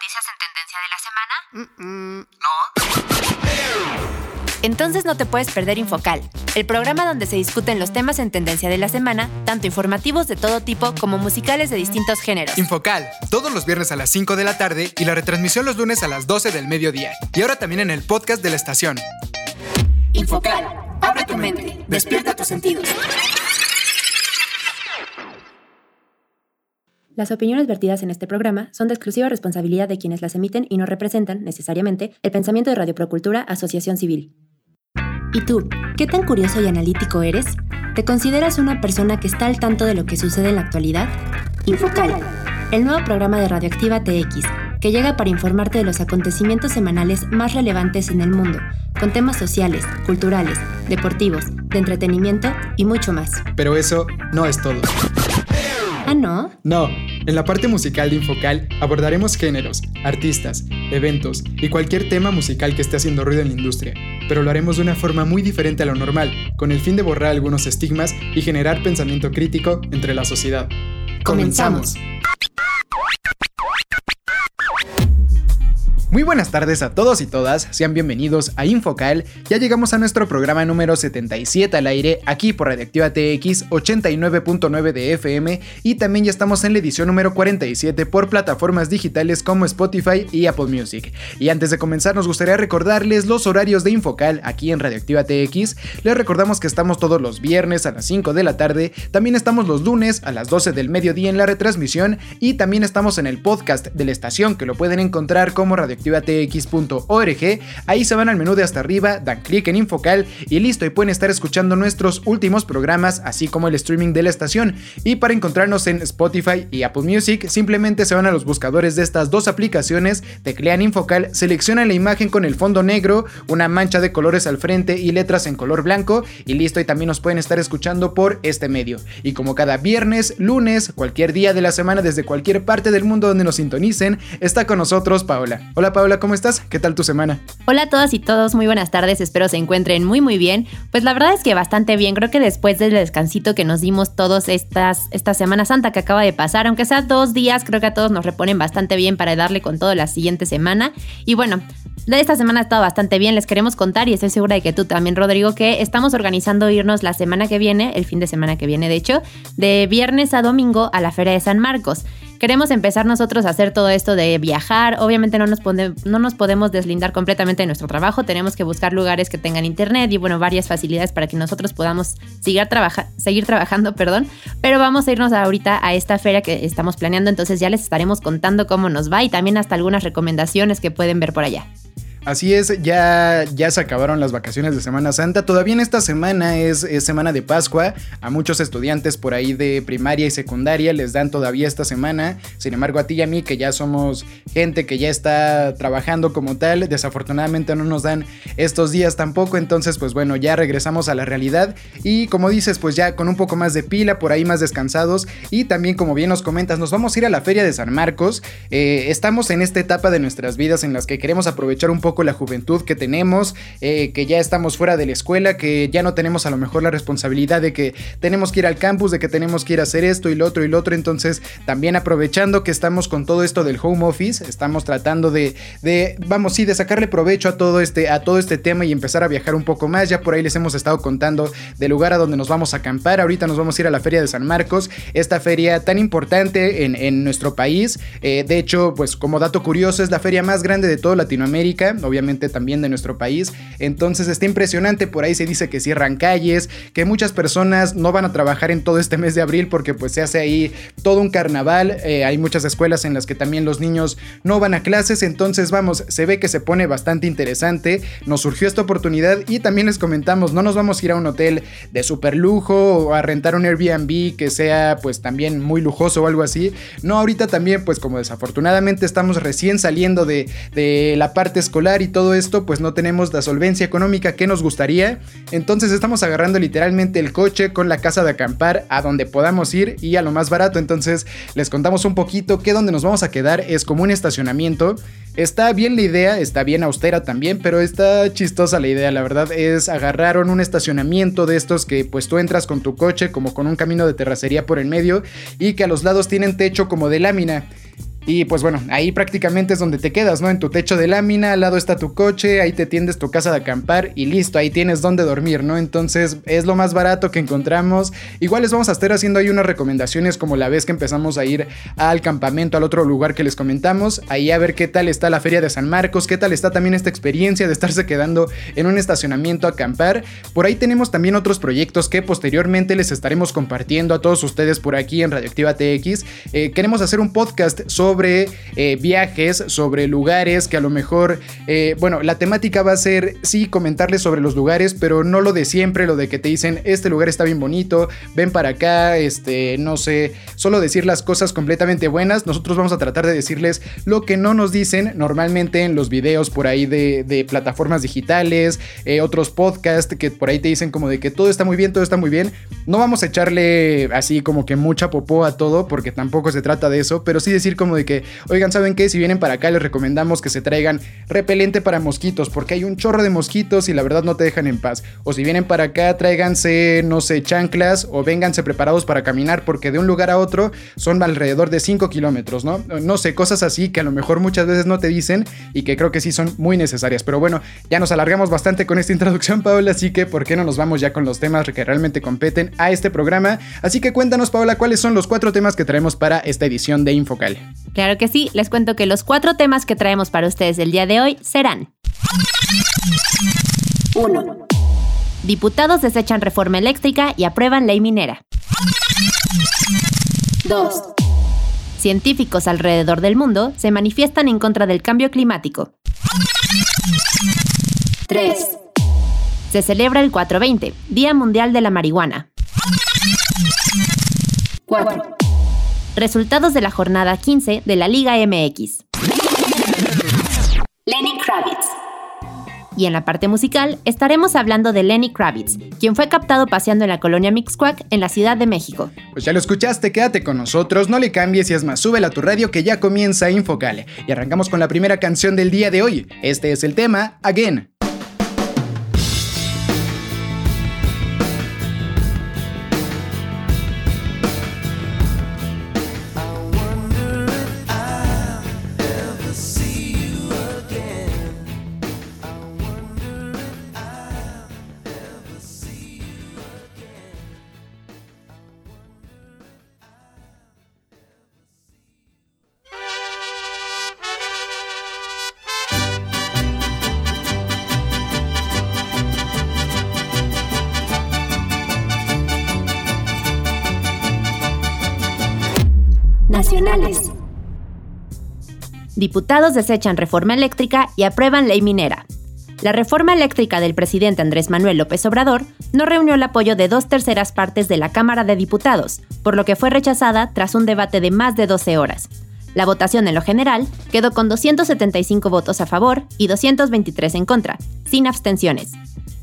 noticias en tendencia de la semana? No. Entonces no te puedes perder Infocal, el programa donde se discuten los temas en tendencia de la semana, tanto informativos de todo tipo como musicales de distintos géneros. Infocal, todos los viernes a las 5 de la tarde y la retransmisión los lunes a las 12 del mediodía. Y ahora también en el podcast de la estación. Infocal, abre tu mente, despierta tus sentidos. Las opiniones vertidas en este programa son de exclusiva responsabilidad de quienes las emiten y no representan, necesariamente, el pensamiento de Radio Procultura Asociación Civil. ¿Y tú, qué tan curioso y analítico eres? ¿Te consideras una persona que está al tanto de lo que sucede en la actualidad? Infocal, el nuevo programa de Radioactiva TX, que llega para informarte de los acontecimientos semanales más relevantes en el mundo, con temas sociales, culturales, deportivos, de entretenimiento y mucho más. Pero eso no es todo. ¿Ah, no? No. En la parte musical de Infocal abordaremos géneros, artistas, eventos y cualquier tema musical que esté haciendo ruido en la industria, pero lo haremos de una forma muy diferente a lo normal, con el fin de borrar algunos estigmas y generar pensamiento crítico entre la sociedad. Comenzamos. Muy buenas tardes a todos y todas, sean bienvenidos a Infocal. Ya llegamos a nuestro programa número 77 al aire, aquí por Radioactiva TX 89.9 de FM y también ya estamos en la edición número 47 por plataformas digitales como Spotify y Apple Music. Y antes de comenzar nos gustaría recordarles los horarios de Infocal aquí en Radioactiva TX. Les recordamos que estamos todos los viernes a las 5 de la tarde, también estamos los lunes a las 12 del mediodía en la retransmisión y también estamos en el podcast de la estación que lo pueden encontrar como Radio radioactivatx.org. Ahí se van al menú de hasta arriba, dan clic en Infocal y listo, y pueden estar escuchando nuestros últimos programas, así como el streaming de la estación. Y para encontrarnos en Spotify y Apple Music, simplemente se van a los buscadores de estas dos aplicaciones, teclean Infocal, seleccionan la imagen con el fondo negro, una mancha de colores al frente y letras en color blanco, y listo, y también nos pueden estar escuchando por este medio. Y como cada viernes, lunes, cualquier día de la semana desde cualquier parte del mundo donde nos sintonicen, está con nosotros Paola. Hola Paola, ¿cómo estás? ¿Qué tal tu semana? Hola a todas y todos, muy buenas tardes, espero se encuentren muy muy bien. Pues la verdad es que bastante bien, creo que después del descansito que nos dimos todos estas, esta Semana Santa que acaba de pasar, aunque sea dos días, creo que a todos nos reponen bastante bien para darle con todo la siguiente semana. Y bueno, esta semana ha estado bastante bien, les queremos contar y estoy segura de que tú también, Rodrigo, que estamos organizando irnos la semana que viene, el fin de semana que viene de hecho, de viernes a domingo a la Feria de San Marcos queremos empezar nosotros a hacer todo esto de viajar. Obviamente no nos, no nos podemos deslindar completamente de nuestro trabajo. Tenemos que buscar lugares que tengan internet y, bueno, varias facilidades para que nosotros podamos seguir, seguir trabajando. Perdón. Pero vamos a irnos ahorita a esta feria que estamos planeando. Entonces ya les estaremos contando cómo nos va y también hasta algunas recomendaciones que pueden ver por allá. Así es, ya, ya se acabaron las vacaciones de Semana Santa. Todavía en esta semana es, semana de Pascua. A muchos estudiantes por ahí de primaria y secundaria les dan todavía esta semana. Sin embargo, a ti y a mí, que ya somos gente que ya está trabajando como tal, desafortunadamente no nos dan estos días tampoco. Entonces, pues bueno, ya regresamos a la realidad. Y como dices, pues ya con un poco más de pila, por ahí más descansados. Y también, como bien nos comentas, nos vamos a ir a la Feria de San Marcos. Eh, estamos en esta etapa de nuestras vidas en las que queremos aprovechar un poco la juventud que tenemos, eh, que ya estamos fuera de la escuela, que ya no tenemos a lo mejor la responsabilidad de que tenemos que ir al campus, de que tenemos que ir a hacer esto y lo otro y lo otro. Entonces, también aprovechando que estamos con todo esto del home office, estamos tratando de, de vamos, sí, de sacarle provecho a todo este, a todo este tema y empezar a viajar un poco más. Ya por ahí les hemos estado contando del lugar a donde nos vamos a acampar. Ahorita nos vamos a ir a la Feria de San Marcos, esta feria tan importante en, nuestro país. Eh, de hecho, pues como dato curioso, es la feria más grande de toda Latinoamérica obviamente también de nuestro país. Entonces está impresionante, por ahí se dice que cierran calles, que muchas personas no van a trabajar en todo este mes de abril porque pues se hace ahí todo un carnaval, eh, hay muchas escuelas en las que también los niños no van a clases, entonces vamos, se ve que se pone bastante interesante, nos surgió esta oportunidad y también les comentamos, no nos vamos a ir a un hotel de super lujo o a rentar un Airbnb que sea pues también muy lujoso o algo así, no, ahorita también pues como desafortunadamente estamos recién saliendo de, de la parte escolar, y todo esto, pues no tenemos la solvencia económica que nos gustaría. Entonces estamos agarrando literalmente el coche con la casa de acampar a donde podamos ir y a lo más barato. Entonces les contamos un poquito que donde nos vamos a quedar es como un estacionamiento. Está bien la idea, está bien austera también, pero está chistosa la idea, la verdad es agarraron un estacionamiento de estos que pues tú entras con tu coche como con un camino de terracería por el medio y que a los lados tienen techo como de lámina. Y pues bueno, ahí prácticamente es donde te quedas, ¿no? En tu techo de lámina, al lado está tu coche, ahí te tiendes tu casa de acampar y listo, ahí tienes donde dormir, ¿no? Entonces es lo más barato que encontramos. Igual les vamos a estar haciendo ahí unas recomendaciones como la vez que empezamos a ir al campamento, al otro lugar que les comentamos, ahí a ver qué tal está la feria de San Marcos, qué tal está también esta experiencia de estarse quedando en un estacionamiento a acampar. Por ahí tenemos también otros proyectos que posteriormente les estaremos compartiendo a todos ustedes por aquí en Radioactiva TX. Eh, queremos hacer un podcast sobre eh, viajes, sobre lugares que a lo mejor, eh, bueno, la temática va a ser, sí, comentarles sobre los lugares, pero no lo de siempre, lo de que te dicen, este lugar está bien bonito, ven para acá, este, no sé, solo decir las cosas completamente buenas. Nosotros vamos a tratar de decirles lo que no nos dicen normalmente en los videos por ahí de, plataformas digitales, otros podcasts que por ahí te dicen como de que todo está muy bien, todo está muy bien. No vamos a echarle así como que mucha popó a todo, porque tampoco se trata de eso, pero sí decir como de que, oigan, ¿saben qué? Si vienen para acá les recomendamos que se traigan repelente para mosquitos, porque hay un chorro de mosquitos y la verdad no te dejan en paz. O si vienen para acá, tráiganse, no sé, chanclas o vénganse preparados para caminar, porque de un lugar a otro son alrededor de 5 kilómetros, ¿no? No sé, cosas así que a lo mejor muchas veces no te dicen y que creo que sí son muy necesarias. Pero bueno, ya nos alargamos bastante con esta introducción, Paula, así que ¿por qué no nos vamos ya con los temas que realmente competen a este programa? Así que cuéntanos, Paula, cuáles son los cuatro temas que traemos para esta edición de Infocal. Claro que sí, les cuento que los cuatro temas que traemos para ustedes el día de hoy serán 1. Diputados desechan reforma eléctrica y aprueban ley minera. 2. Científicos alrededor del mundo se manifiestan en contra del cambio climático. 3. Se celebra el 420, Día Mundial de la Marihuana. 4. Resultados de la jornada 15 de la Liga MX. Lenny Kravitz. Y en la parte musical estaremos hablando de Lenny Kravitz, quien fue captado paseando en la colonia Mixquack en la Ciudad de México. Pues ya lo escuchaste, quédate con nosotros, no le cambies y es más, súbela a tu radio que ya comienza Infocale. Y arrancamos con la primera canción del día de hoy. Este es el tema Again. Diputados desechan reforma eléctrica y aprueban ley minera. La reforma eléctrica del presidente Andrés Manuel López Obrador no reunió el apoyo de dos terceras partes de la Cámara de Diputados, por lo que fue rechazada tras un debate de más de 12 horas. La votación en lo general quedó con 275 votos a favor y 223 en contra, sin abstenciones.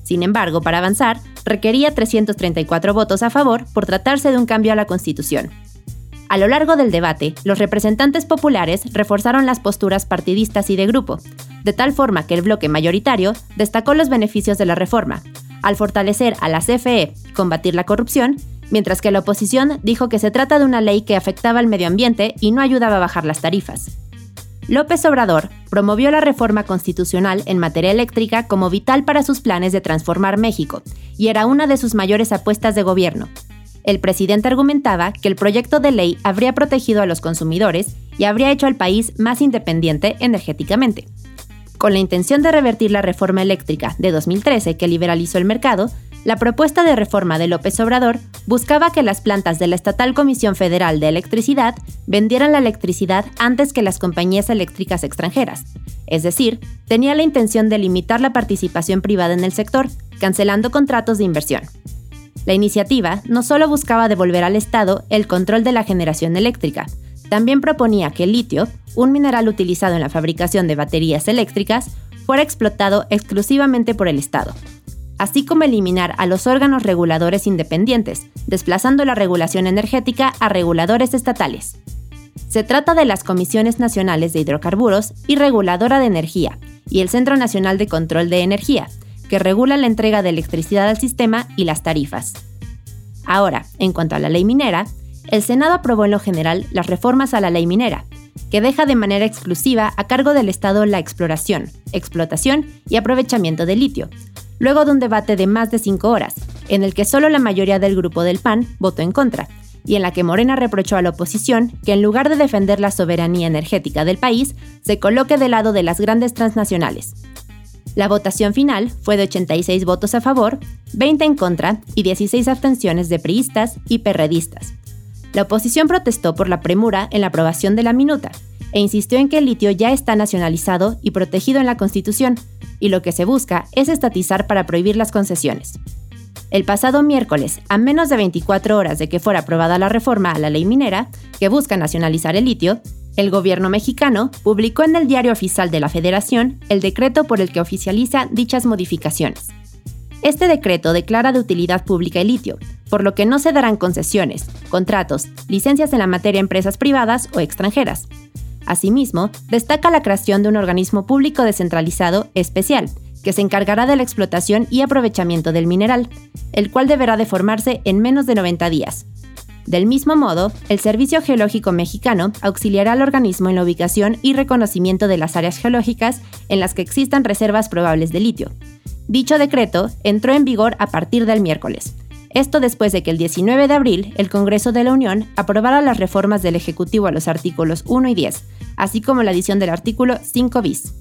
Sin embargo, para avanzar, requería 334 votos a favor por tratarse de un cambio a la Constitución. A lo largo del debate, los representantes populares reforzaron las posturas partidistas y de grupo, de tal forma que el bloque mayoritario destacó los beneficios de la reforma, al fortalecer a la CFE combatir la corrupción, mientras que la oposición dijo que se trata de una ley que afectaba al medio ambiente y no ayudaba a bajar las tarifas. López Obrador promovió la reforma constitucional en materia eléctrica como vital para sus planes de transformar México, y era una de sus mayores apuestas de gobierno, el presidente argumentaba que el proyecto de ley habría protegido a los consumidores y habría hecho al país más independiente energéticamente. Con la intención de revertir la reforma eléctrica de 2013 que liberalizó el mercado, la propuesta de reforma de López Obrador buscaba que las plantas de la Estatal Comisión Federal de Electricidad vendieran la electricidad antes que las compañías eléctricas extranjeras. Es decir, tenía la intención de limitar la participación privada en el sector, cancelando contratos de inversión. La iniciativa no solo buscaba devolver al Estado el control de la generación eléctrica, también proponía que el litio, un mineral utilizado en la fabricación de baterías eléctricas, fuera explotado exclusivamente por el Estado, así como eliminar a los órganos reguladores independientes, desplazando la regulación energética a reguladores estatales. Se trata de las Comisiones Nacionales de Hidrocarburos y Reguladora de Energía, y el Centro Nacional de Control de Energía, que regula la entrega de electricidad al sistema y las tarifas. Ahora, en cuanto a la ley minera, el Senado aprobó en lo general las reformas a la ley minera, que deja de manera exclusiva a cargo del Estado la exploración, explotación y aprovechamiento de litio, luego de un debate de más de cinco horas, en el que solo la mayoría del grupo del PAN votó en contra, y en la que Morena reprochó a la oposición que en lugar de defender la soberanía energética del país, se coloque del lado de las grandes transnacionales. La votación final fue de 86 votos a favor, 20 en contra y 16 abstenciones de priistas y perredistas. La oposición protestó por la premura en la aprobación de la minuta e insistió en que el litio ya está nacionalizado y protegido en la Constitución, y lo que se busca es estatizar para prohibir las concesiones. El pasado miércoles, a menos de 24 horas de que fuera aprobada la reforma a la ley minera, que busca nacionalizar el litio, el gobierno mexicano publicó en el Diario Oficial de la Federación el decreto por el que oficializa dichas modificaciones. Este decreto declara de utilidad pública el litio, por lo que no se darán concesiones, contratos, licencias en la materia a empresas privadas o extranjeras. Asimismo, destaca la creación de un organismo público descentralizado especial, que se encargará de la explotación y aprovechamiento del mineral, el cual deberá de formarse en menos de 90 días. Del mismo modo, el Servicio Geológico Mexicano auxiliará al organismo en la ubicación y reconocimiento de las áreas geológicas en las que existan reservas probables de litio. Dicho decreto entró en vigor a partir del miércoles. Esto después de que el 19 de abril el Congreso de la Unión aprobara las reformas del Ejecutivo a los artículos 1 y 10, así como la adición del artículo 5 bis.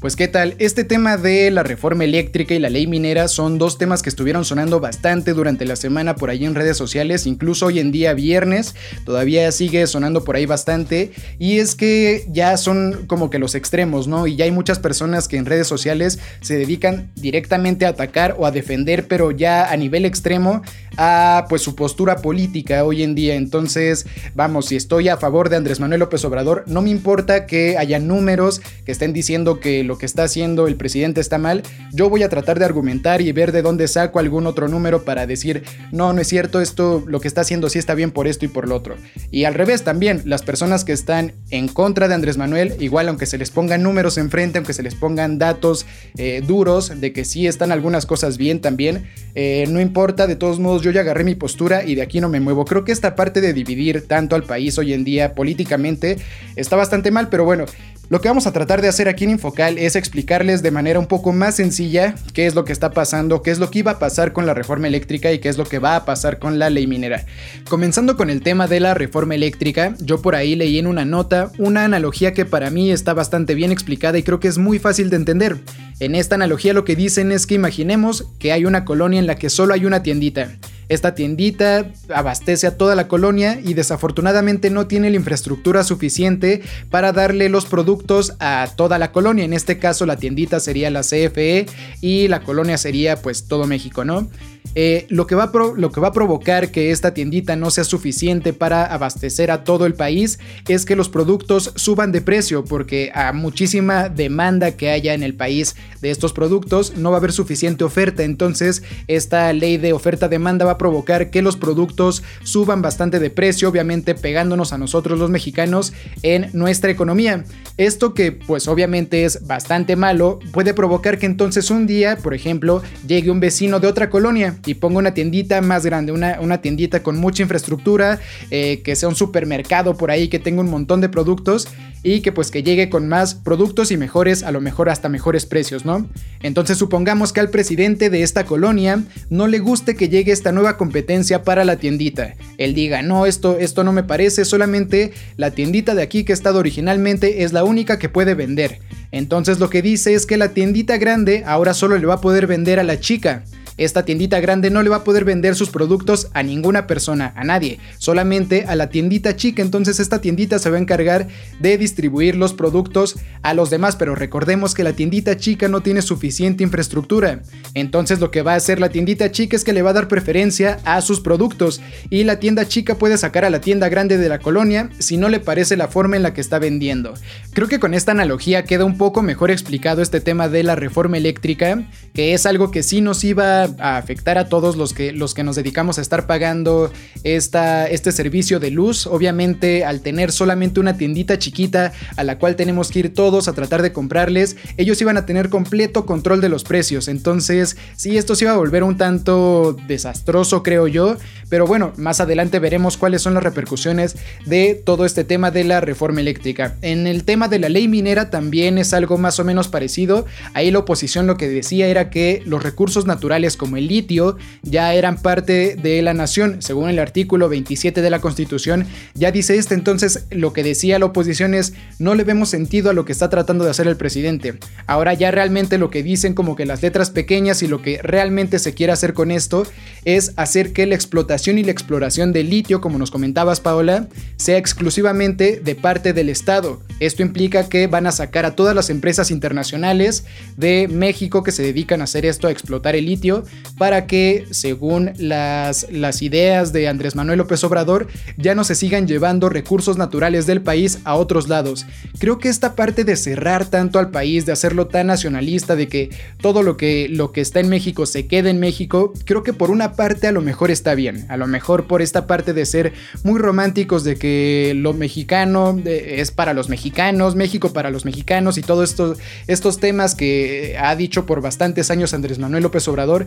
Pues qué tal, este tema de la reforma eléctrica y la ley minera son dos temas que estuvieron sonando bastante durante la semana por ahí en redes sociales, incluso hoy en día viernes, todavía sigue sonando por ahí bastante y es que ya son como que los extremos, ¿no? Y ya hay muchas personas que en redes sociales se dedican directamente a atacar o a defender, pero ya a nivel extremo, a pues su postura política hoy en día. Entonces, vamos, si estoy a favor de Andrés Manuel López Obrador, no me importa que haya números que estén diciendo que lo que está haciendo el presidente está mal, yo voy a tratar de argumentar y ver de dónde saco algún otro número para decir, no, no es cierto, esto lo que está haciendo sí está bien por esto y por lo otro. Y al revés también, las personas que están en contra de Andrés Manuel, igual aunque se les pongan números enfrente, aunque se les pongan datos eh, duros de que sí están algunas cosas bien también, eh, no importa, de todos modos yo ya agarré mi postura y de aquí no me muevo. Creo que esta parte de dividir tanto al país hoy en día políticamente está bastante mal, pero bueno, lo que vamos a tratar de hacer aquí en Infocal es explicarles de manera un poco más sencilla qué es lo que está pasando, qué es lo que iba a pasar con la reforma eléctrica y qué es lo que va a pasar con la ley minera. Comenzando con el tema de la reforma eléctrica, yo por ahí leí en una nota una analogía que para mí está bastante bien explicada y creo que es muy fácil de entender. En esta analogía lo que dicen es que imaginemos que hay una colonia en la que solo hay una tiendita. Esta tiendita abastece a toda la colonia y desafortunadamente no tiene la infraestructura suficiente para darle los productos a toda la colonia. En este caso la tiendita sería la CFE y la colonia sería pues todo México, ¿no? Eh, lo, que va lo que va a provocar que esta tiendita no sea suficiente para abastecer a todo el país es que los productos suban de precio porque a muchísima demanda que haya en el país de estos productos no va a haber suficiente oferta entonces esta ley de oferta-demanda va a provocar que los productos suban bastante de precio obviamente pegándonos a nosotros los mexicanos en nuestra economía. Esto que pues obviamente es bastante malo puede provocar que entonces un día por ejemplo llegue un vecino de otra colonia y pongo una tiendita más grande, una, una tiendita con mucha infraestructura, eh, que sea un supermercado por ahí, que tenga un montón de productos y que pues que llegue con más productos y mejores, a lo mejor hasta mejores precios, ¿no? Entonces supongamos que al presidente de esta colonia no le guste que llegue esta nueva competencia para la tiendita. Él diga, no, esto, esto no me parece, solamente la tiendita de aquí que ha estado originalmente es la única que puede vender. Entonces lo que dice es que la tiendita grande ahora solo le va a poder vender a la chica. Esta tiendita grande no le va a poder vender sus productos a ninguna persona, a nadie, solamente a la tiendita chica. Entonces esta tiendita se va a encargar de distribuir los productos a los demás, pero recordemos que la tiendita chica no tiene suficiente infraestructura. Entonces lo que va a hacer la tiendita chica es que le va a dar preferencia a sus productos y la tienda chica puede sacar a la tienda grande de la colonia si no le parece la forma en la que está vendiendo. Creo que con esta analogía queda un poco mejor explicado este tema de la reforma eléctrica, que es algo que sí nos iba a, afectar a todos los que, los que nos dedicamos a estar pagando esta, este servicio de luz. Obviamente, al tener solamente una tiendita chiquita a la cual tenemos que ir todos a tratar de comprarles, ellos iban a tener completo control de los precios. Entonces, sí, esto se iba a volver un tanto desastroso, creo yo. Pero bueno, más adelante veremos cuáles son las repercusiones de todo este tema de la reforma eléctrica. En el tema de la ley minera también es algo más o menos parecido. Ahí la oposición lo que decía era que los recursos naturales como el litio ya eran parte de la nación, según el artículo 27 de la Constitución. Ya dice este, entonces lo que decía la oposición es no le vemos sentido a lo que está tratando de hacer el presidente. Ahora ya realmente lo que dicen como que las letras pequeñas y lo que realmente se quiere hacer con esto es hacer que la explotación y la exploración de litio, como nos comentabas Paola, sea exclusivamente de parte del Estado. Esto implica que van a sacar a todas las empresas internacionales de México que se dedican a hacer esto, a explotar el litio, para que, según las, las ideas de Andrés Manuel López Obrador, ya no se sigan llevando recursos naturales del país a otros lados. Creo que esta parte de cerrar tanto al país, de hacerlo tan nacionalista, de que todo lo que, lo que está en México se quede en México, creo que por una parte a lo mejor está bien, a lo mejor por esta parte de ser muy románticos de que lo mexicano es para los mexicanos, México para los mexicanos y todos estos, estos temas que ha dicho por bastantes años Andrés Manuel López Obrador,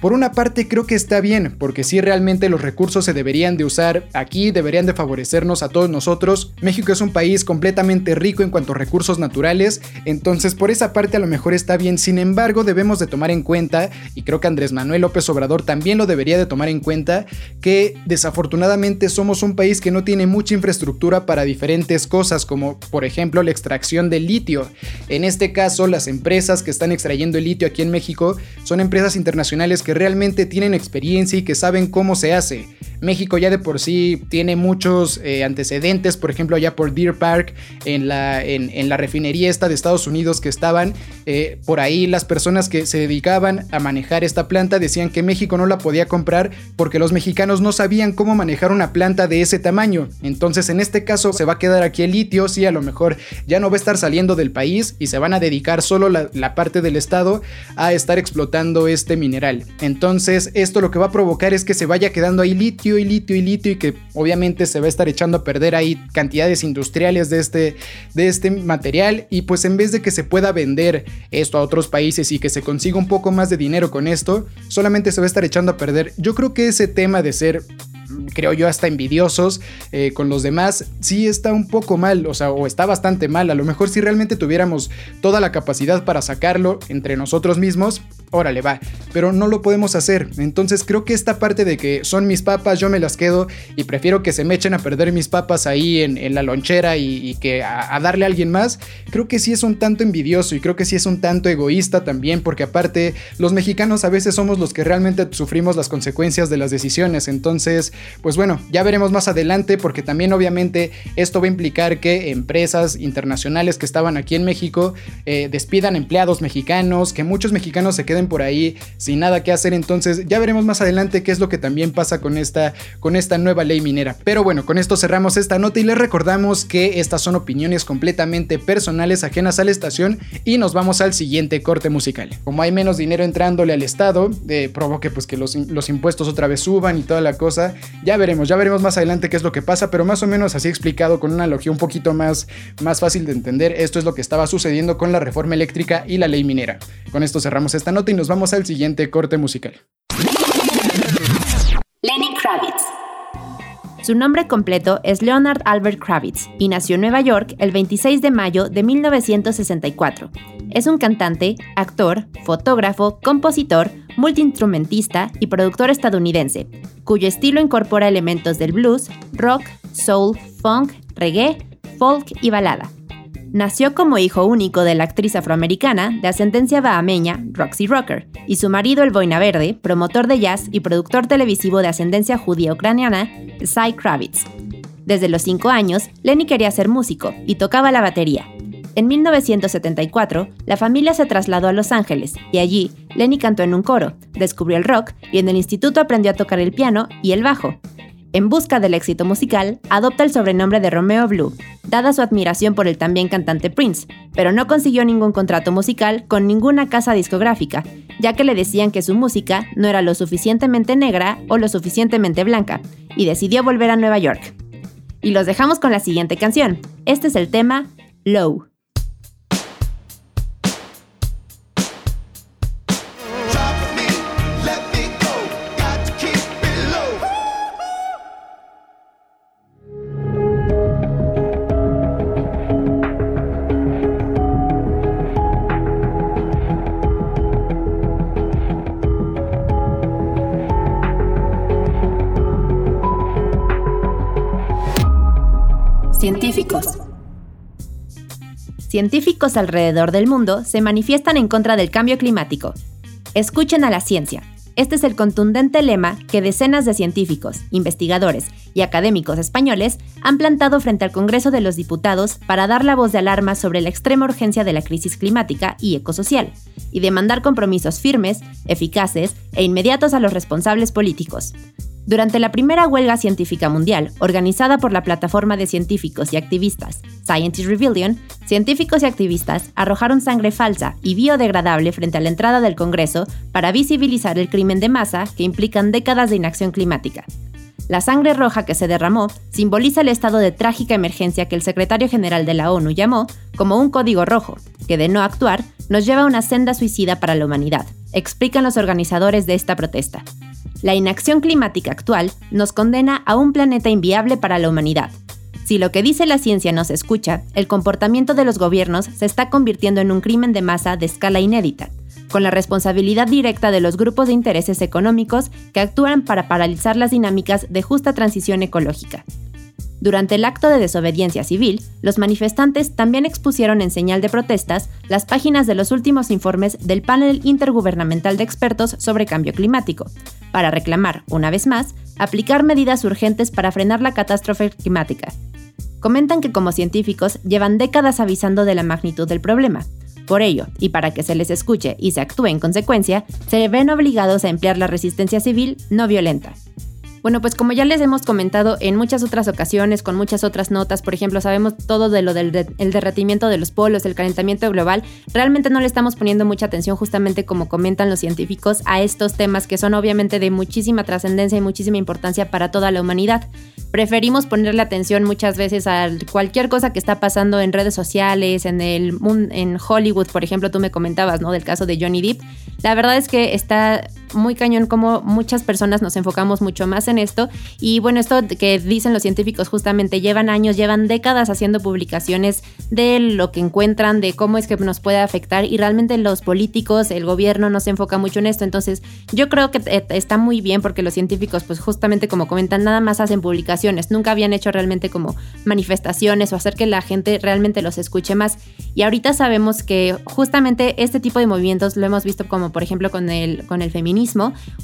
por una parte creo que está bien, porque si realmente los recursos se deberían de usar aquí, deberían de favorecernos a todos nosotros. México es un país completamente rico en cuanto a recursos naturales, entonces por esa parte a lo mejor está bien, sin embargo debemos de tomar en cuenta, y creo que Andrés Manuel López Obrador también lo debería de tomar en cuenta, que desafortunadamente somos un país que no tiene mucha infraestructura para diferentes cosas, como por ejemplo la extracción de litio. En este caso, las empresas que están extrayendo el litio aquí en México son empresas internacionales que realmente tienen experiencia y que saben cómo se hace. México ya de por sí tiene muchos eh, antecedentes, por ejemplo, allá por Deer Park, en la, en, la refinería esta de Estados Unidos que estaban eh, por ahí, las personas que se dedicaban a manejar esta planta decían que México no la podía comprar porque los mexicanos no sabían cómo manejar una planta de ese tamaño. Entonces, en este caso, se va a quedar aquí el litio, sí, a lo mejor ya no va a estar saliendo del país y se van a dedicar solo la, la parte del Estado a estar explotando este mineral. Entonces, esto lo que va a provocar es que se vaya quedando ahí litio y litio y litio y que obviamente se va a estar echando a perder ahí cantidades industriales de este, de este material y pues en vez de que se pueda vender esto a otros países y que se consiga un poco más de dinero con esto, solamente se va a estar echando a perder. Yo creo que ese tema de ser creo yo, hasta envidiosos eh, con los demás, sí está un poco mal, o sea, o está bastante mal. A lo mejor si realmente tuviéramos toda la capacidad para sacarlo entre nosotros mismos, órale, va, pero no lo podemos hacer. Entonces creo que esta parte de que son mis papas, yo me las quedo y prefiero que se me echen a perder mis papas ahí en, la lonchera y, que a, darle a alguien más, creo que sí es un tanto envidioso y creo que sí es un tanto egoísta también, porque aparte los mexicanos a veces somos los que realmente sufrimos las consecuencias de las decisiones. Entonces, pues bueno, ya veremos más adelante porque también obviamente esto va a implicar que empresas internacionales que estaban aquí en México eh, despidan empleados mexicanos, que muchos mexicanos se queden por ahí sin nada que hacer. Entonces ya veremos más adelante qué es lo que también pasa con esta, con esta nueva ley minera. Pero bueno, con esto cerramos esta nota y les recordamos que estas son opiniones completamente personales ajenas a la estación y nos vamos al siguiente corte musical. Como hay menos dinero entrándole al Estado, eh, provoque pues que los, los impuestos otra vez suban y toda la cosa, ya veremos, ya veremos más adelante qué es lo que pasa, pero más o menos así explicado con una analogía un poquito más, más fácil de entender, esto es lo que estaba sucediendo con la reforma eléctrica y la ley minera. Con esto cerramos esta nota y nos vamos al siguiente corte musical. Lenny Kravitz. Su nombre completo es Leonard Albert Kravitz y nació en Nueva York el 26 de mayo de 1964. Es un cantante, actor, fotógrafo, compositor, multiinstrumentista y productor estadounidense, cuyo estilo incorpora elementos del blues, rock, soul, funk, reggae, folk y balada. Nació como hijo único de la actriz afroamericana de ascendencia bahameña Roxy Rocker y su marido el Boina Verde, promotor de jazz y productor televisivo de ascendencia judía ucraniana, Cy Kravitz. Desde los 5 años, Lenny quería ser músico y tocaba la batería. En 1974, la familia se trasladó a Los Ángeles y allí Lenny cantó en un coro, descubrió el rock y en el instituto aprendió a tocar el piano y el bajo. En busca del éxito musical, adopta el sobrenombre de Romeo Blue, dada su admiración por el también cantante Prince, pero no consiguió ningún contrato musical con ninguna casa discográfica, ya que le decían que su música no era lo suficientemente negra o lo suficientemente blanca, y decidió volver a Nueva York. Y los dejamos con la siguiente canción. Este es el tema Low. Científicos. Científicos alrededor del mundo se manifiestan en contra del cambio climático. Escuchen a la ciencia. Este es el contundente lema que decenas de científicos, investigadores y académicos españoles han plantado frente al Congreso de los Diputados para dar la voz de alarma sobre la extrema urgencia de la crisis climática y ecosocial, y demandar compromisos firmes, eficaces e inmediatos a los responsables políticos. Durante la primera huelga científica mundial, organizada por la plataforma de científicos y activistas Scientist Rebellion, científicos y activistas arrojaron sangre falsa y biodegradable frente a la entrada del Congreso para visibilizar el crimen de masa que implican décadas de inacción climática. La sangre roja que se derramó simboliza el estado de trágica emergencia que el secretario general de la ONU llamó como un código rojo, que de no actuar nos lleva a una senda suicida para la humanidad, explican los organizadores de esta protesta. La inacción climática actual nos condena a un planeta inviable para la humanidad. Si lo que dice la ciencia no se escucha, el comportamiento de los gobiernos se está convirtiendo en un crimen de masa de escala inédita, con la responsabilidad directa de los grupos de intereses económicos que actúan para paralizar las dinámicas de justa transición ecológica. Durante el acto de desobediencia civil, los manifestantes también expusieron en señal de protestas las páginas de los últimos informes del panel intergubernamental de expertos sobre cambio climático, para reclamar, una vez más, aplicar medidas urgentes para frenar la catástrofe climática. Comentan que como científicos llevan décadas avisando de la magnitud del problema. Por ello, y para que se les escuche y se actúe en consecuencia, se ven obligados a emplear la resistencia civil no violenta. Bueno, pues como ya les hemos comentado en muchas otras ocasiones, con muchas otras notas, por ejemplo, sabemos todo de lo del derretimiento de los polos, el calentamiento global, realmente no le estamos poniendo mucha atención justamente como comentan los científicos a estos temas que son obviamente de muchísima trascendencia y muchísima importancia para toda la humanidad. Preferimos ponerle atención muchas veces a cualquier cosa que está pasando en redes sociales, en el en Hollywood, por ejemplo, tú me comentabas, ¿no? Del caso de Johnny Depp. La verdad es que está muy cañón como muchas personas nos enfocamos mucho más en esto. Y bueno, esto que dicen los científicos justamente llevan años, llevan décadas haciendo publicaciones de lo que encuentran, de cómo es que nos puede afectar y realmente los políticos, el gobierno no se enfoca mucho en esto. Entonces yo creo que eh, está muy bien porque los científicos pues justamente como comentan nada más hacen publicaciones, nunca habían hecho realmente como manifestaciones o hacer que la gente realmente los escuche más. Y ahorita sabemos que justamente este tipo de movimientos lo hemos visto como por ejemplo con el, con el feminismo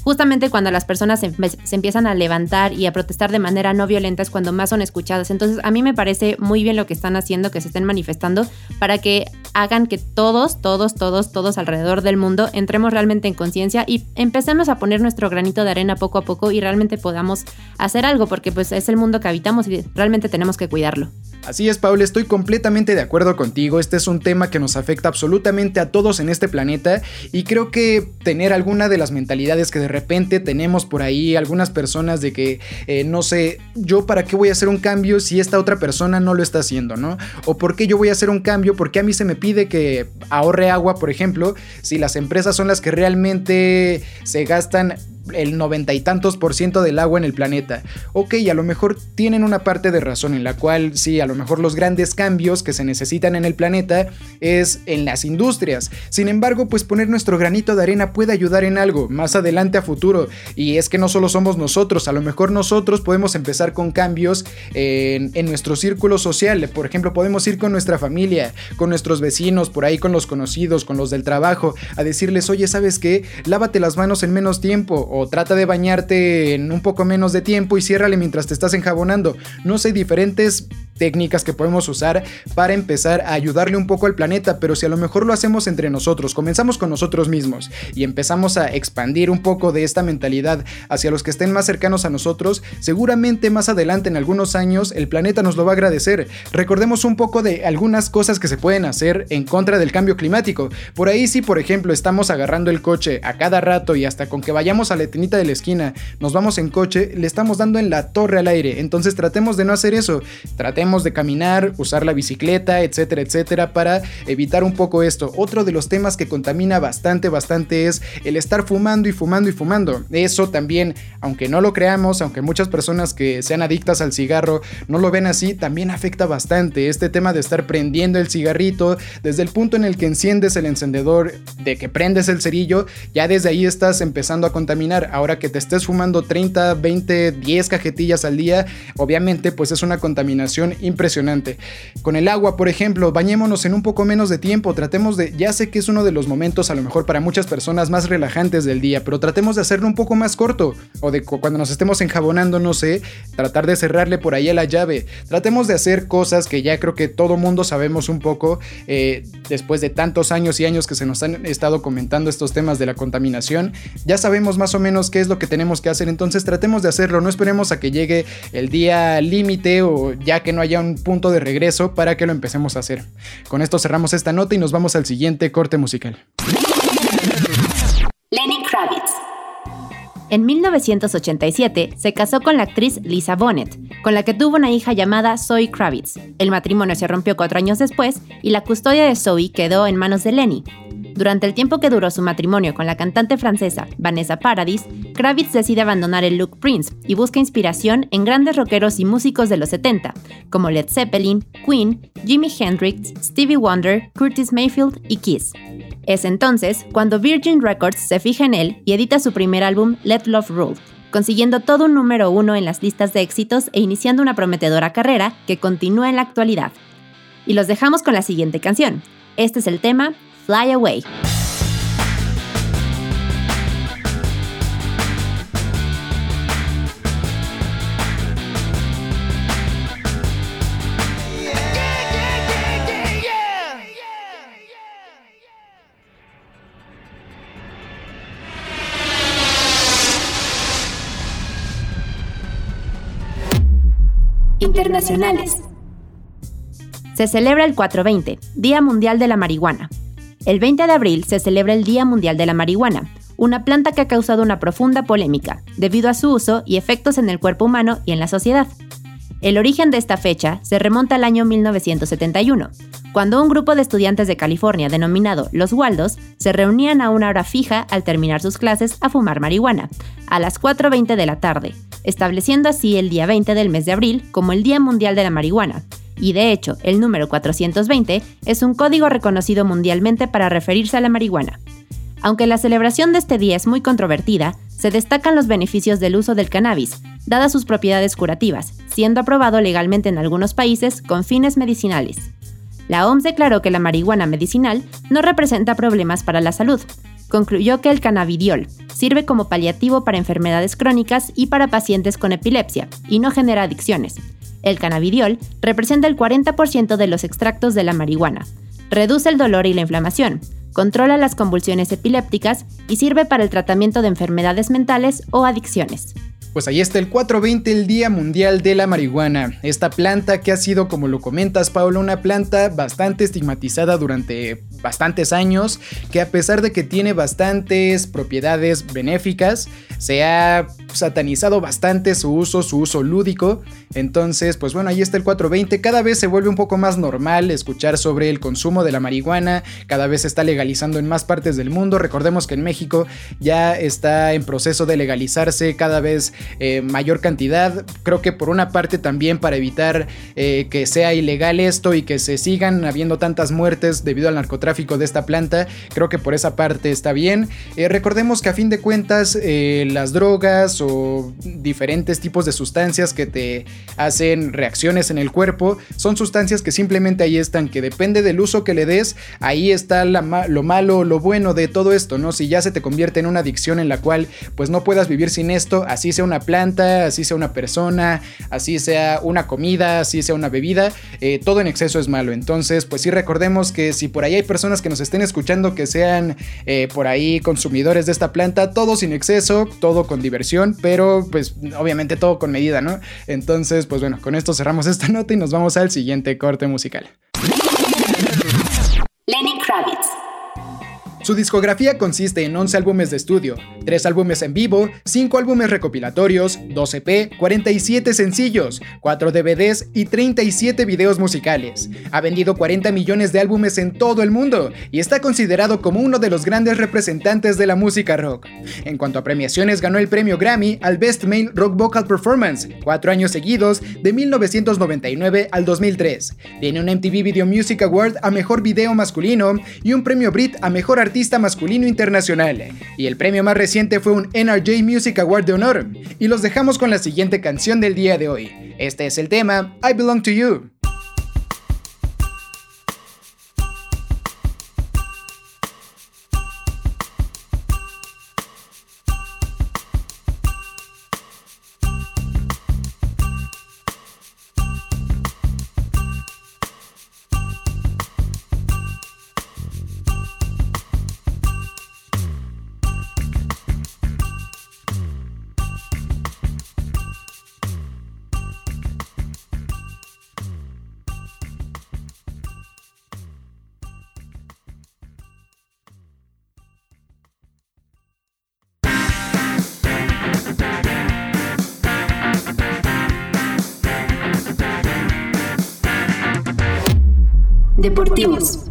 justamente cuando las personas se, empiezan a levantar y a protestar de manera no violenta es cuando más son escuchadas. Entonces a mí me parece muy bien lo que están haciendo, que se estén manifestando para que hagan que todos, todos, todos, todos alrededor del mundo entremos realmente en conciencia y empecemos a poner nuestro granito de arena poco a poco y realmente podamos hacer algo porque pues es el mundo que habitamos y realmente tenemos que cuidarlo. Así es, Paul, estoy completamente de acuerdo contigo. Este es un tema que nos afecta absolutamente a todos en este planeta y creo que tener alguna de las mentalidades que de repente tenemos por ahí, algunas personas de que, eh, no sé, yo para qué voy a hacer un cambio si esta otra persona no lo está haciendo, ¿no? O por qué yo voy a hacer un cambio, porque a mí se me pide que ahorre agua, por ejemplo, si las empresas son las que realmente se gastan el noventa y tantos por ciento del agua en el planeta. Ok, a lo mejor tienen una parte de razón en la cual sí, a lo mejor los grandes cambios que se necesitan en el planeta es en las industrias. Sin embargo, pues poner nuestro granito de arena puede ayudar en algo más adelante a futuro. Y es que no solo somos nosotros, a lo mejor nosotros podemos empezar con cambios en, nuestro círculo social. Por ejemplo, podemos ir con nuestra familia, con nuestros vecinos, por ahí con los conocidos, con los del trabajo, a decirles, oye, ¿sabes qué? Lávate las manos en menos tiempo o trata de bañarte en un poco menos de tiempo y ciérrale mientras te estás enjabonando. No sé, diferentes técnicas que podemos usar para empezar a ayudarle un poco al planeta, pero si a lo mejor lo hacemos entre nosotros, comenzamos con nosotros mismos y empezamos a expandir un poco de esta mentalidad hacia los que estén más cercanos a nosotros, seguramente más adelante en algunos años el planeta nos lo va a agradecer. Recordemos un poco de algunas cosas que se pueden hacer en contra del cambio climático. Por ahí si por ejemplo estamos agarrando el coche a cada rato y hasta con que vayamos a la tenita de la esquina nos vamos en coche, le estamos dando en la torre al aire. Entonces tratemos de no hacer eso. Tratemos de caminar, usar la bicicleta, etcétera, etcétera, para evitar un poco esto. Otro de los temas que contamina bastante, bastante es el estar fumando y fumando y fumando. Eso también, aunque no lo creamos, aunque muchas personas que sean adictas al cigarro no lo ven así, también afecta bastante. Este tema de estar prendiendo el cigarrito, desde el punto en el que enciendes el encendedor, de que prendes el cerillo, ya desde ahí estás empezando a contaminar. Ahora que te estés fumando 30, 20, 10 cajetillas al día, obviamente pues es una contaminación impresionante. Con el agua, por ejemplo, bañémonos en un poco menos de tiempo, tratemos de, ya sé que es uno de los momentos a lo mejor para muchas personas más relajantes del día, pero tratemos de hacerlo un poco más corto, o de cuando nos estemos enjabonando, no sé, tratar de cerrarle por ahí a la llave. Tratemos de hacer cosas que ya creo que todo mundo sabemos un poco, eh, después de tantos años y años que se nos han estado comentando estos temas de la contaminación, ya sabemos más o menos qué es lo que tenemos que hacer, entonces tratemos de hacerlo, no esperemos a que llegue el día límite o ya que no haya un punto de regreso para que lo empecemos a hacer. Con esto cerramos esta nota y nos vamos al siguiente corte musical. Lenny Kravitz. En 1987 se casó con la actriz Lisa Bonet, con la que tuvo una hija llamada Zoe Kravitz. El matrimonio se rompió cuatro años después y la custodia de Zoe quedó en manos de Lenny. Durante el tiempo que duró su matrimonio con la cantante francesa Vanessa Paradis, Kravitz decide abandonar el look Prince y busca inspiración en grandes rockeros y músicos de los 70, como Led Zeppelin, Queen, Jimi Hendrix, Stevie Wonder, Curtis Mayfield y Kiss. Es entonces cuando Virgin Records se fija en él y edita su primer álbum Let Love Rule, consiguiendo todo un número uno en las listas de éxitos e iniciando una prometedora carrera que continúa en la actualidad. Y los dejamos con la siguiente canción. Este es el tema Fly Away. Internacionales. Se celebra el 420, Día Mundial de la Marihuana. El 20 de abril se celebra el Día Mundial de la Marihuana, una planta que ha causado una profunda polémica, debido a su uso y efectos en el cuerpo humano y en la sociedad. El origen de esta fecha se remonta al año 1971, cuando un grupo de estudiantes de California denominado Los Waldos se reunían a una hora fija al terminar sus clases a fumar marihuana, a las 4.20 de la tarde, estableciendo así el día 20 del mes de abril como el Día Mundial de la Marihuana, y de hecho, el número 420 es un código reconocido mundialmente para referirse a la marihuana. Aunque la celebración de este día es muy controvertida, se destacan los beneficios del uso del cannabis, dadas sus propiedades curativas, siendo aprobado legalmente en algunos países con fines medicinales. La OMS declaró que la marihuana medicinal no representa problemas para la salud. Concluyó que el cannabidiol sirve como paliativo para enfermedades crónicas y para pacientes con epilepsia, y no genera adicciones, el cannabidiol representa el 40% de los extractos de la marihuana. Reduce el dolor y la inflamación, controla las convulsiones epilépticas y sirve para el tratamiento de enfermedades mentales o adicciones. Pues ahí está el 420, el Día Mundial de la Marihuana. Esta planta que ha sido, como lo comentas, Paula, una planta bastante estigmatizada durante bastantes años, que a pesar de que tiene bastantes propiedades benéficas, se ha satanizado bastante su uso, su uso lúdico. Entonces, pues bueno, ahí está el 420. Cada vez se vuelve un poco más normal escuchar sobre el consumo de la marihuana. Cada vez se está legalizando en más partes del mundo. Recordemos que en México ya está en proceso de legalizarse cada vez eh, mayor cantidad. Creo que por una parte también para evitar eh, que sea ilegal esto y que se sigan habiendo tantas muertes debido al narcotráfico tráfico de esta planta. Creo que por esa parte está bien. Eh, recordemos que a fin de cuentas eh, las drogas o diferentes tipos de sustancias que te hacen reacciones en el cuerpo son sustancias que simplemente ahí están, que depende del uso que le des, ahí está lo malo, lo bueno de todo esto, ¿no? Si ya se te convierte en una adicción en la cual pues no puedas vivir sin esto, así sea una planta, así sea una persona, así sea una comida, así sea una bebida, eh, todo en exceso es malo. Entonces, pues sí recordemos que si por ahí hay personas que nos estén escuchando que sean eh, por ahí consumidores de esta planta, todo sin exceso, todo con diversión, pero pues obviamente todo con medida, ¿no? Entonces, pues bueno, con esto cerramos esta nota y nos vamos al siguiente corte musical. Lenny Kravitz su discografía consiste en 11 álbumes de estudio, 3 álbumes en vivo, 5 álbumes recopilatorios, 2 EP, 47 sencillos, 4 DVDs y 37 videos musicales. Ha vendido 40 millones de álbumes en todo el mundo y está considerado como uno de los grandes representantes de la música rock. En cuanto a premiaciones, ganó el premio Grammy al Best Male Rock Vocal Performance, 4 años seguidos, de 1999 al 2003. Tiene un MTV Video Music Award a Mejor Video Masculino y un premio Brit a Mejor Artista artista masculino internacional, y el premio más reciente fue un NRJ Music Award de honor. Y los dejamos con la siguiente canción del día de hoy. Este es el tema I Belong to You. Deportivos.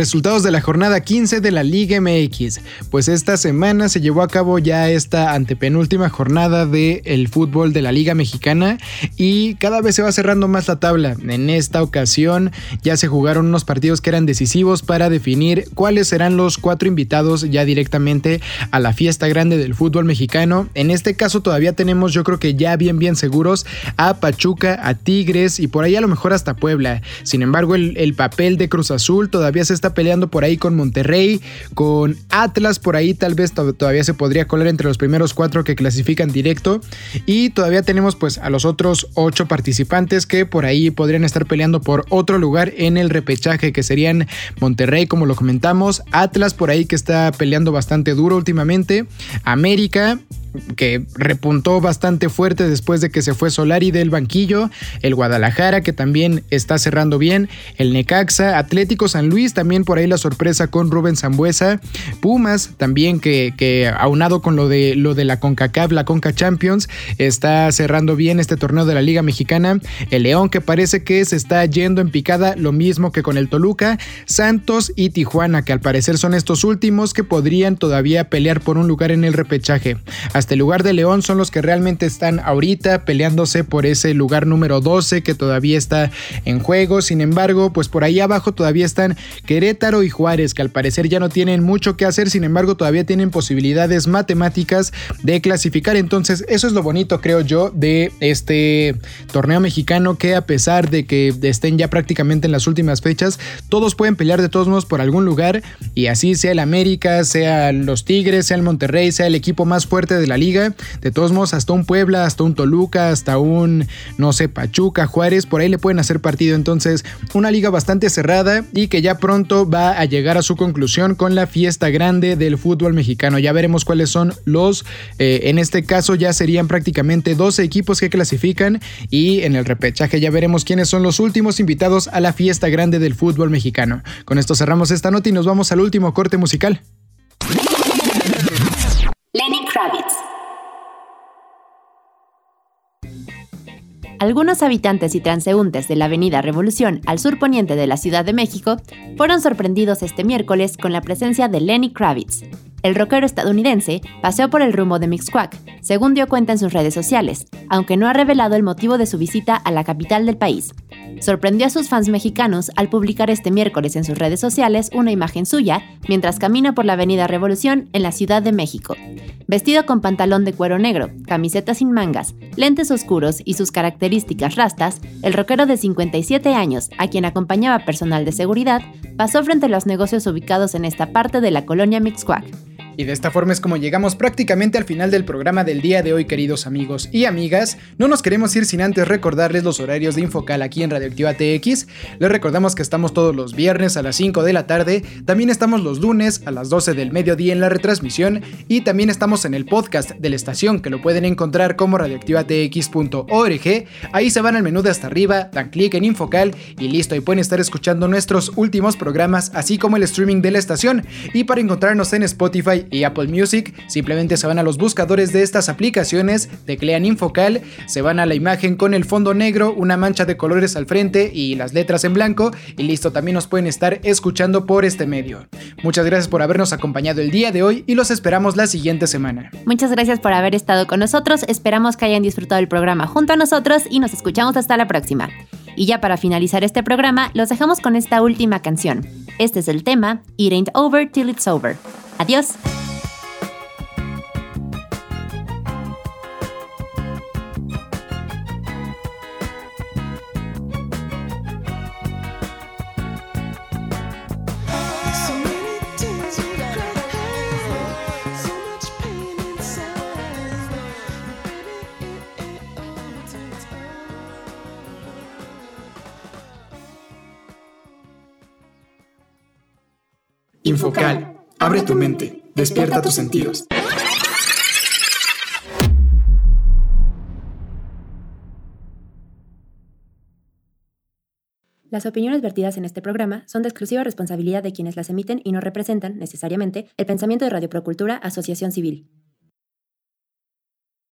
Resultados de la jornada 15 de la Liga MX. Pues esta semana se llevó a cabo ya esta antepenúltima jornada del el fútbol de la Liga Mexicana y cada vez se va cerrando más la tabla. En esta ocasión ya se jugaron unos partidos que eran decisivos para definir cuáles serán los cuatro invitados ya directamente a la fiesta grande del fútbol mexicano. En este caso todavía tenemos yo creo que ya bien bien seguros a Pachuca, a Tigres y por ahí a lo mejor hasta Puebla. Sin embargo el papel de Cruz Azul todavía se está peleando por ahí con Monterrey, con Atlas por ahí tal vez todavía se podría colar entre los primeros cuatro que clasifican directo. Y todavía tenemos pues a los otros ocho participantes que por ahí podrían estar peleando por otro lugar en el repechaje que serían Monterrey como lo comentamos, Atlas por ahí que está peleando bastante duro últimamente, América que repuntó bastante fuerte después de que se fue Solari del banquillo, el Guadalajara que también está cerrando bien, el Necaxa, Atlético San Luis también por ahí la sorpresa con Rubén Zambuesa, Pumas también que, que aunado con lo de, lo de la CONCACAF, la CONCA Champions, está cerrando bien este torneo de la Liga Mexicana, el León que parece que se está yendo en picada, lo mismo que con el Toluca, Santos y Tijuana que al parecer son estos últimos que podrían todavía pelear por un lugar en el repechaje hasta el lugar de León son los que realmente están ahorita peleándose por ese lugar número 12 que todavía está en juego. Sin embargo, pues por ahí abajo todavía están Querétaro y Juárez, que al parecer ya no tienen mucho que hacer, sin embargo todavía tienen posibilidades matemáticas de clasificar. Entonces, eso es lo bonito, creo yo, de este torneo mexicano, que a pesar de que estén ya prácticamente en las últimas fechas, todos pueden pelear de todos modos por algún lugar y así sea el América, sea los Tigres, sea el Monterrey, sea el equipo más fuerte de la liga. De todos modos, hasta un Puebla, hasta un Toluca, hasta un, no sé, Pachuca, Juárez, por ahí le pueden hacer partido. Entonces, una liga bastante cerrada y que ya pronto va a llegar a su conclusión con la fiesta grande del fútbol mexicano. Ya veremos cuáles son los, eh, en este caso ya serían prácticamente 12 equipos que clasifican y en el repechaje ya veremos quiénes son los últimos invitados a la fiesta grande del fútbol mexicano. Con esto cerramos esta nota y nos vamos al último corte musical. Lenny Kravitz. Algunos habitantes y transeúntes de la Avenida Revolución al sur poniente de la Ciudad de México fueron sorprendidos este miércoles con la presencia de Lenny Kravitz. El rockero estadounidense paseó por el rumbo de Mixquack, según dio cuenta en sus redes sociales, aunque no ha revelado el motivo de su visita a la capital del país. Sorprendió a sus fans mexicanos al publicar este miércoles en sus redes sociales una imagen suya mientras camina por la Avenida Revolución en la Ciudad de México. Vestido con pantalón de cuero negro, camiseta sin mangas, lentes oscuros y sus características rastas, el rockero de 57 años, a quien acompañaba personal de seguridad, pasó frente a los negocios ubicados en esta parte de la colonia Mixcoac. Y de esta forma es como llegamos prácticamente al final del programa del día de hoy, queridos amigos y amigas. No nos queremos ir sin antes recordarles los horarios de Infocal aquí en Radioactiva TX. Les recordamos que estamos todos los viernes a las 5 de la tarde, también estamos los lunes a las 12 del mediodía en la retransmisión y también estamos en el podcast de la estación que lo pueden encontrar como radioactivatx.org. Ahí se van al menú de hasta arriba, dan clic en Infocal y listo, y pueden estar escuchando nuestros últimos programas, así como el streaming de la estación. Y para encontrarnos en Spotify y Apple Music, simplemente se van a los buscadores de estas aplicaciones, teclean Infocal, se van a la imagen con el fondo negro, una mancha de colores al frente y las letras en blanco y listo, también nos pueden estar escuchando por este medio. Muchas gracias por habernos acompañado el día de hoy y los esperamos la siguiente semana. Muchas gracias por haber estado con nosotros, esperamos que hayan disfrutado el programa junto a nosotros y nos escuchamos hasta la próxima. Y ya para finalizar este programa, los dejamos con esta última canción. Este es el tema It Ain't Over Till It's Over. Adiós. Infocal. Abre tu mente. Despierta tus sentidos. Las opiniones vertidas en este programa son de exclusiva responsabilidad de quienes las emiten y no representan, necesariamente, el pensamiento de Radio Procultura Asociación Civil.